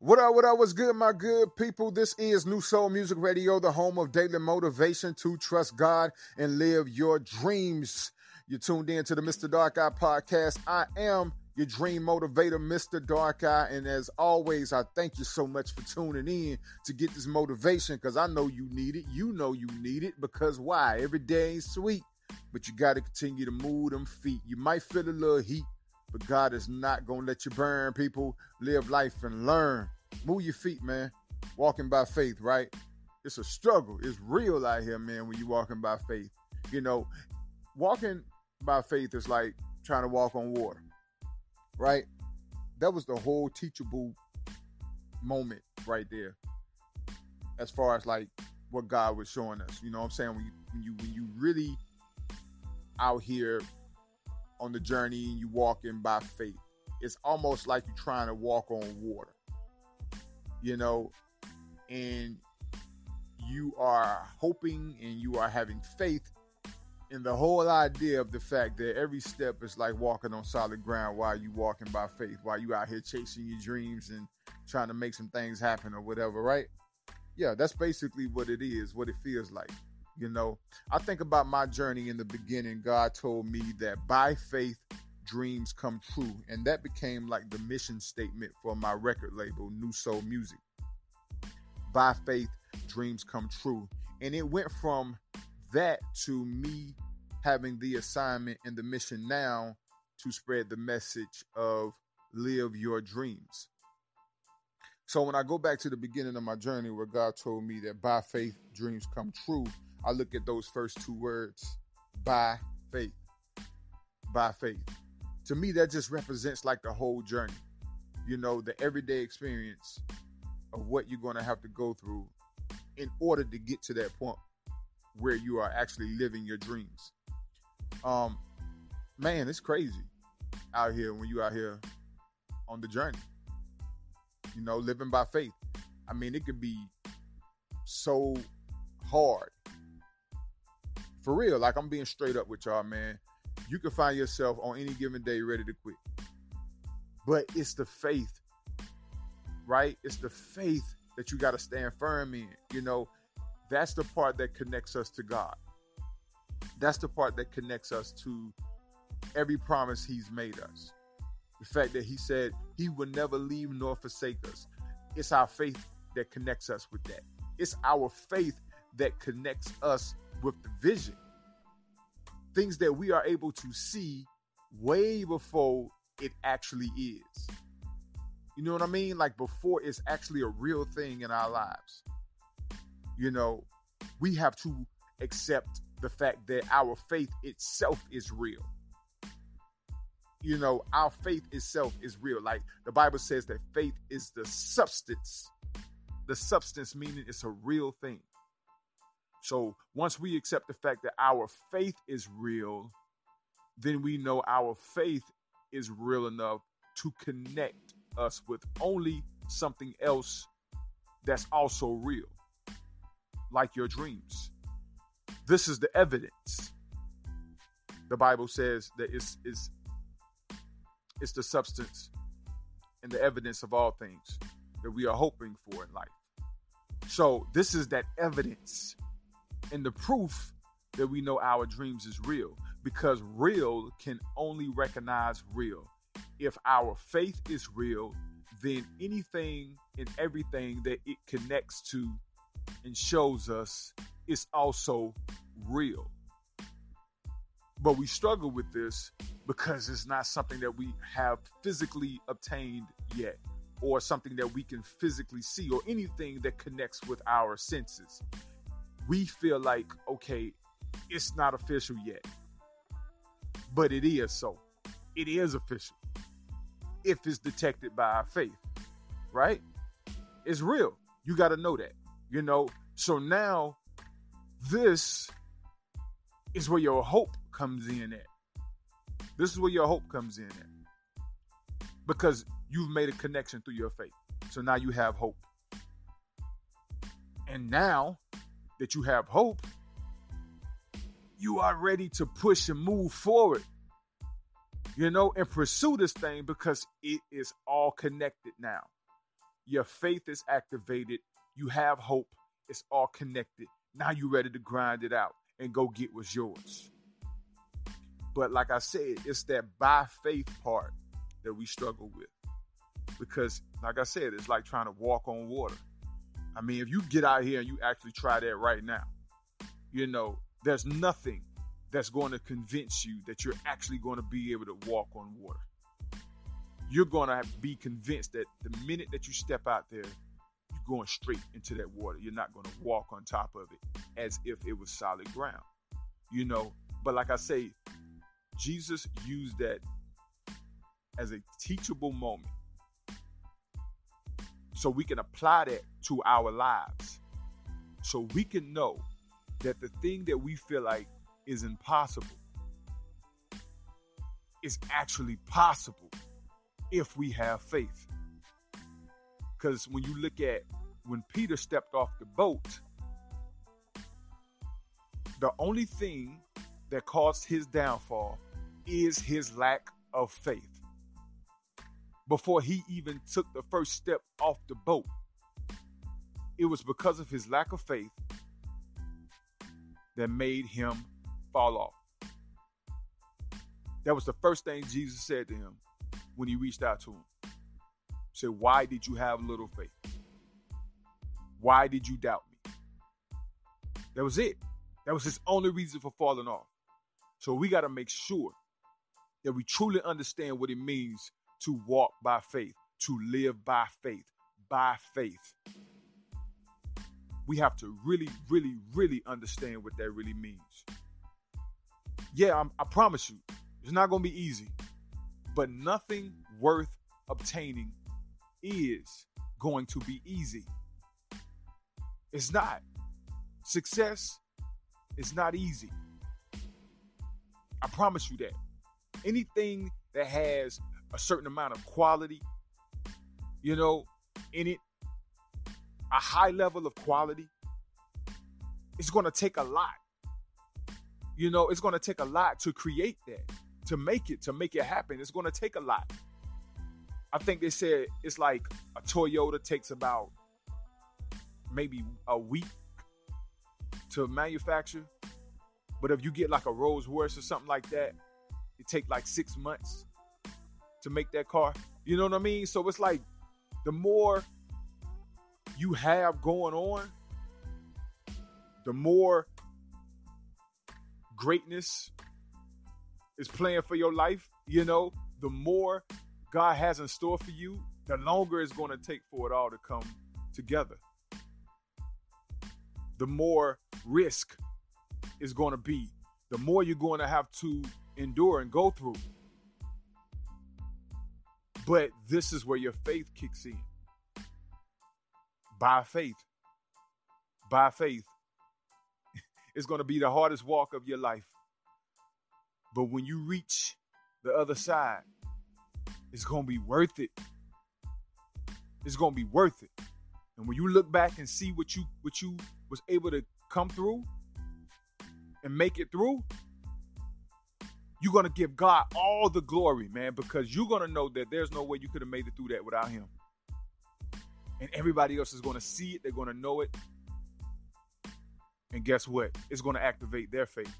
What up, what up, what's good, my good people? This is New Soul Music Radio, the home of daily motivation to trust God and live your dreams. You're tuned in to the Mr. Dark Eye podcast. I am your dream motivator, Mr. Dark Eye. And as always, I thank you so much for tuning in to get this motivation because I know you need it. You know you need it because why? Every day ain't sweet, but you got to continue to move them feet. You might feel a little heat but God is not going to let you burn, people. Live life and learn. Move your feet, man. Walking by faith, right? It's a struggle. It's real out here, man, when you're walking by faith. You know, walking by faith is like trying to walk on water, right? That was the whole teachable moment right there. As far as like what God was showing us, you know what I'm saying? When you when you when you really out here on the journey and you walking by faith. It's almost like you're trying to walk on water, you know, and you are hoping and you are having faith in the whole idea of the fact that every step is like walking on solid ground while you walking by faith, while you out here chasing your dreams and trying to make some things happen or whatever, right? Yeah, that's basically what it is, what it feels like. You know, I think about my journey in the beginning. God told me that by faith, dreams come true. And that became like the mission statement for my record label, New Soul Music. By faith, dreams come true. And it went from that to me having the assignment and the mission now to spread the message of live your dreams. So when I go back to the beginning of my journey where God told me that by faith dreams come true, I look at those first two words by faith. By faith. To me, that just represents like the whole journey, you know, the everyday experience of what you're going to have to go through in order to get to that point where you are actually living your dreams. Um, man, it's crazy out here when you out here on the journey. You know, living by faith. I mean, it could be so hard for real, like I'm being straight up with y'all, man. You can find yourself on any given day ready to quit. But it's the faith, right? It's the faith that you got to stand firm in. You know, that's the part that connects us to God. That's the part that connects us to every promise He's made us. The fact that He said He would never leave nor forsake us. It's our faith that connects us with that. It's our faith that connects us with the vision. Things that we are able to see way before it actually is. You know what I mean? Like before it's actually a real thing in our lives. You know, we have to accept the fact that our faith itself is real. You know, our faith itself is real. Like the Bible says that faith is the substance. The substance meaning it's a real thing. So once we accept the fact that our faith is real, then we know our faith is real enough to connect us with only something else that's also real, like your dreams. This is the evidence. The Bible says that it's, it's, it's the substance and the evidence of all things that we are hoping for in life. So, this is that evidence and the proof that we know our dreams is real because real can only recognize real. If our faith is real, then anything and everything that it connects to and shows us is also real. But we struggle with this because it's not something that we have physically obtained yet, or something that we can physically see, or anything that connects with our senses we feel like, okay, it's not official yet. But it is so. It is official. If it's detected by our faith, right? It's real. You got to know that, you know? So now, this is where your hope comes in at. This is where your hope comes in at. Because you've made a connection through your faith. So now you have hope. And now that you have hope, you are ready to push and move forward, you know, and pursue this thing because it is all connected now. Your faith is activated. You have hope. It's all connected. Now you're ready to grind it out and go get what's yours. But like I said, it's that by faith part that we struggle with. Because, like I said, it's like trying to walk on water. I mean, if you get out here and you actually try that right now, you know, there's nothing that's going to convince you that you're actually going to be able to walk on water. You're going to be convinced that the minute that you step out there, you're going straight into that water. You're not going to walk on top of it as if it was solid ground. You know, but like I say, Jesus used that as a teachable moment so we can apply that to our lives. So we can know that the thing that we feel like is impossible is actually possible if we have faith. Because when you look at when Peter stepped off the boat, the only thing that caused his downfall is his lack of faith. Before he even took the first step off the boat, it was because of his lack of faith that made him fall off. That was the first thing Jesus said to him when he reached out to him. He said, Why did you have little faith? Why did you doubt me? That was it. That was his only reason for falling off. So we got to make sure that we truly understand what it means to walk by faith, to live by faith, by faith. We have to really, really, really understand what that really means. Yeah, I'm, i promise you, it's not going to be easy, but nothing worth obtaining is going to be easy. It's not. Success is not easy. I promise you that anything that has a certain amount of quality, you know, in it, a high level of quality, it's going to take a lot. You know, it's going to take a lot to create that, to make it, to make it happen. It's going to take a lot. I think they said it's like a Toyota takes about maybe a week to manufacture. But if you get like a Rolls Royce or something like that, it take like six months to make that car. You know what I mean? So it's like the more you have going on, the more greatness is playing for your life, you know, the more God has in store for you, the longer it's going to take for it all to come together. The more risk is going to be, the more you're going to have to endure and go through. But this is where your faith kicks in. By faith. By faith. It's going to be the hardest walk of your life. But when you reach the other side, it's going to be worth it. It's going to be worth it. And when you look back and see what you what you was able to come through and make it through, you're going to give God all the glory, man, because you're going to know that there's no way you could have made it through that without Him. And everybody else is going to see it, they're going to know it. And guess what? It's going to activate their faith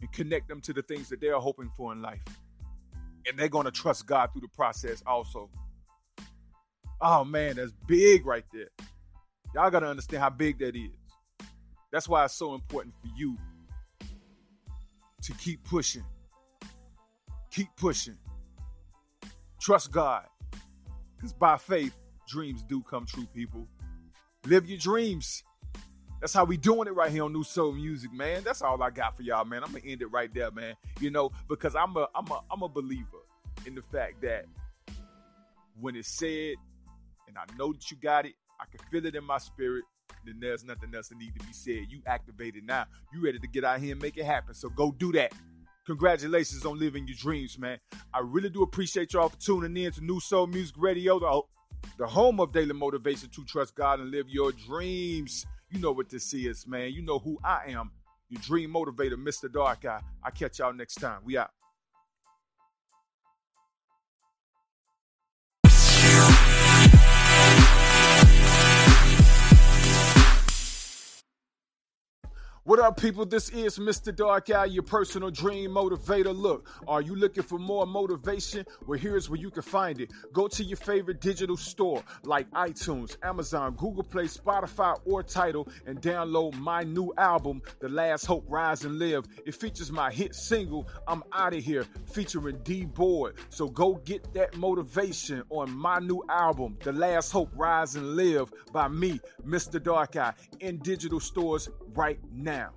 and connect them to the things that they're hoping for in life. And they're going to trust God through the process also. Oh, man, that's big right there. Y'all got to understand how big that is. That's why it's so important for you to keep pushing. Keep pushing. Trust God. Because by faith, dreams do come true, people. Live your dreams. That's how we doing it right here on New Soul Music, man. That's all I got for y'all, man. I'm gonna end it right there, man. You know, because I'm a I'm a I'm a believer in the fact that when it's said, and I know that you got it, I can feel it in my spirit then there's nothing else that need to be said. You activated now. You ready to get out here and make it happen. So go do that. Congratulations on living your dreams, man. I really do appreciate y'all for tuning in to New Soul Music Radio, the, the home of daily motivation to trust God and live your dreams. You know what this is, man. You know who I am. Your dream motivator, Mr. Dark Eye. I catch y'all next time. We out. Up, people? This is Mr. Dark Eye, your personal dream motivator. Look, are you looking for more motivation? Well, here's where you can find it. Go to your favorite digital store like iTunes, Amazon, Google Play, Spotify, or Tidal and download my new album, The Last Hope Rise and Live. It features my hit single, I'm Out of Here, featuring D Board. So go get that motivation on my new album, The Last Hope Rise and Live by me, Mr. Dark Eye, in digital stores right now.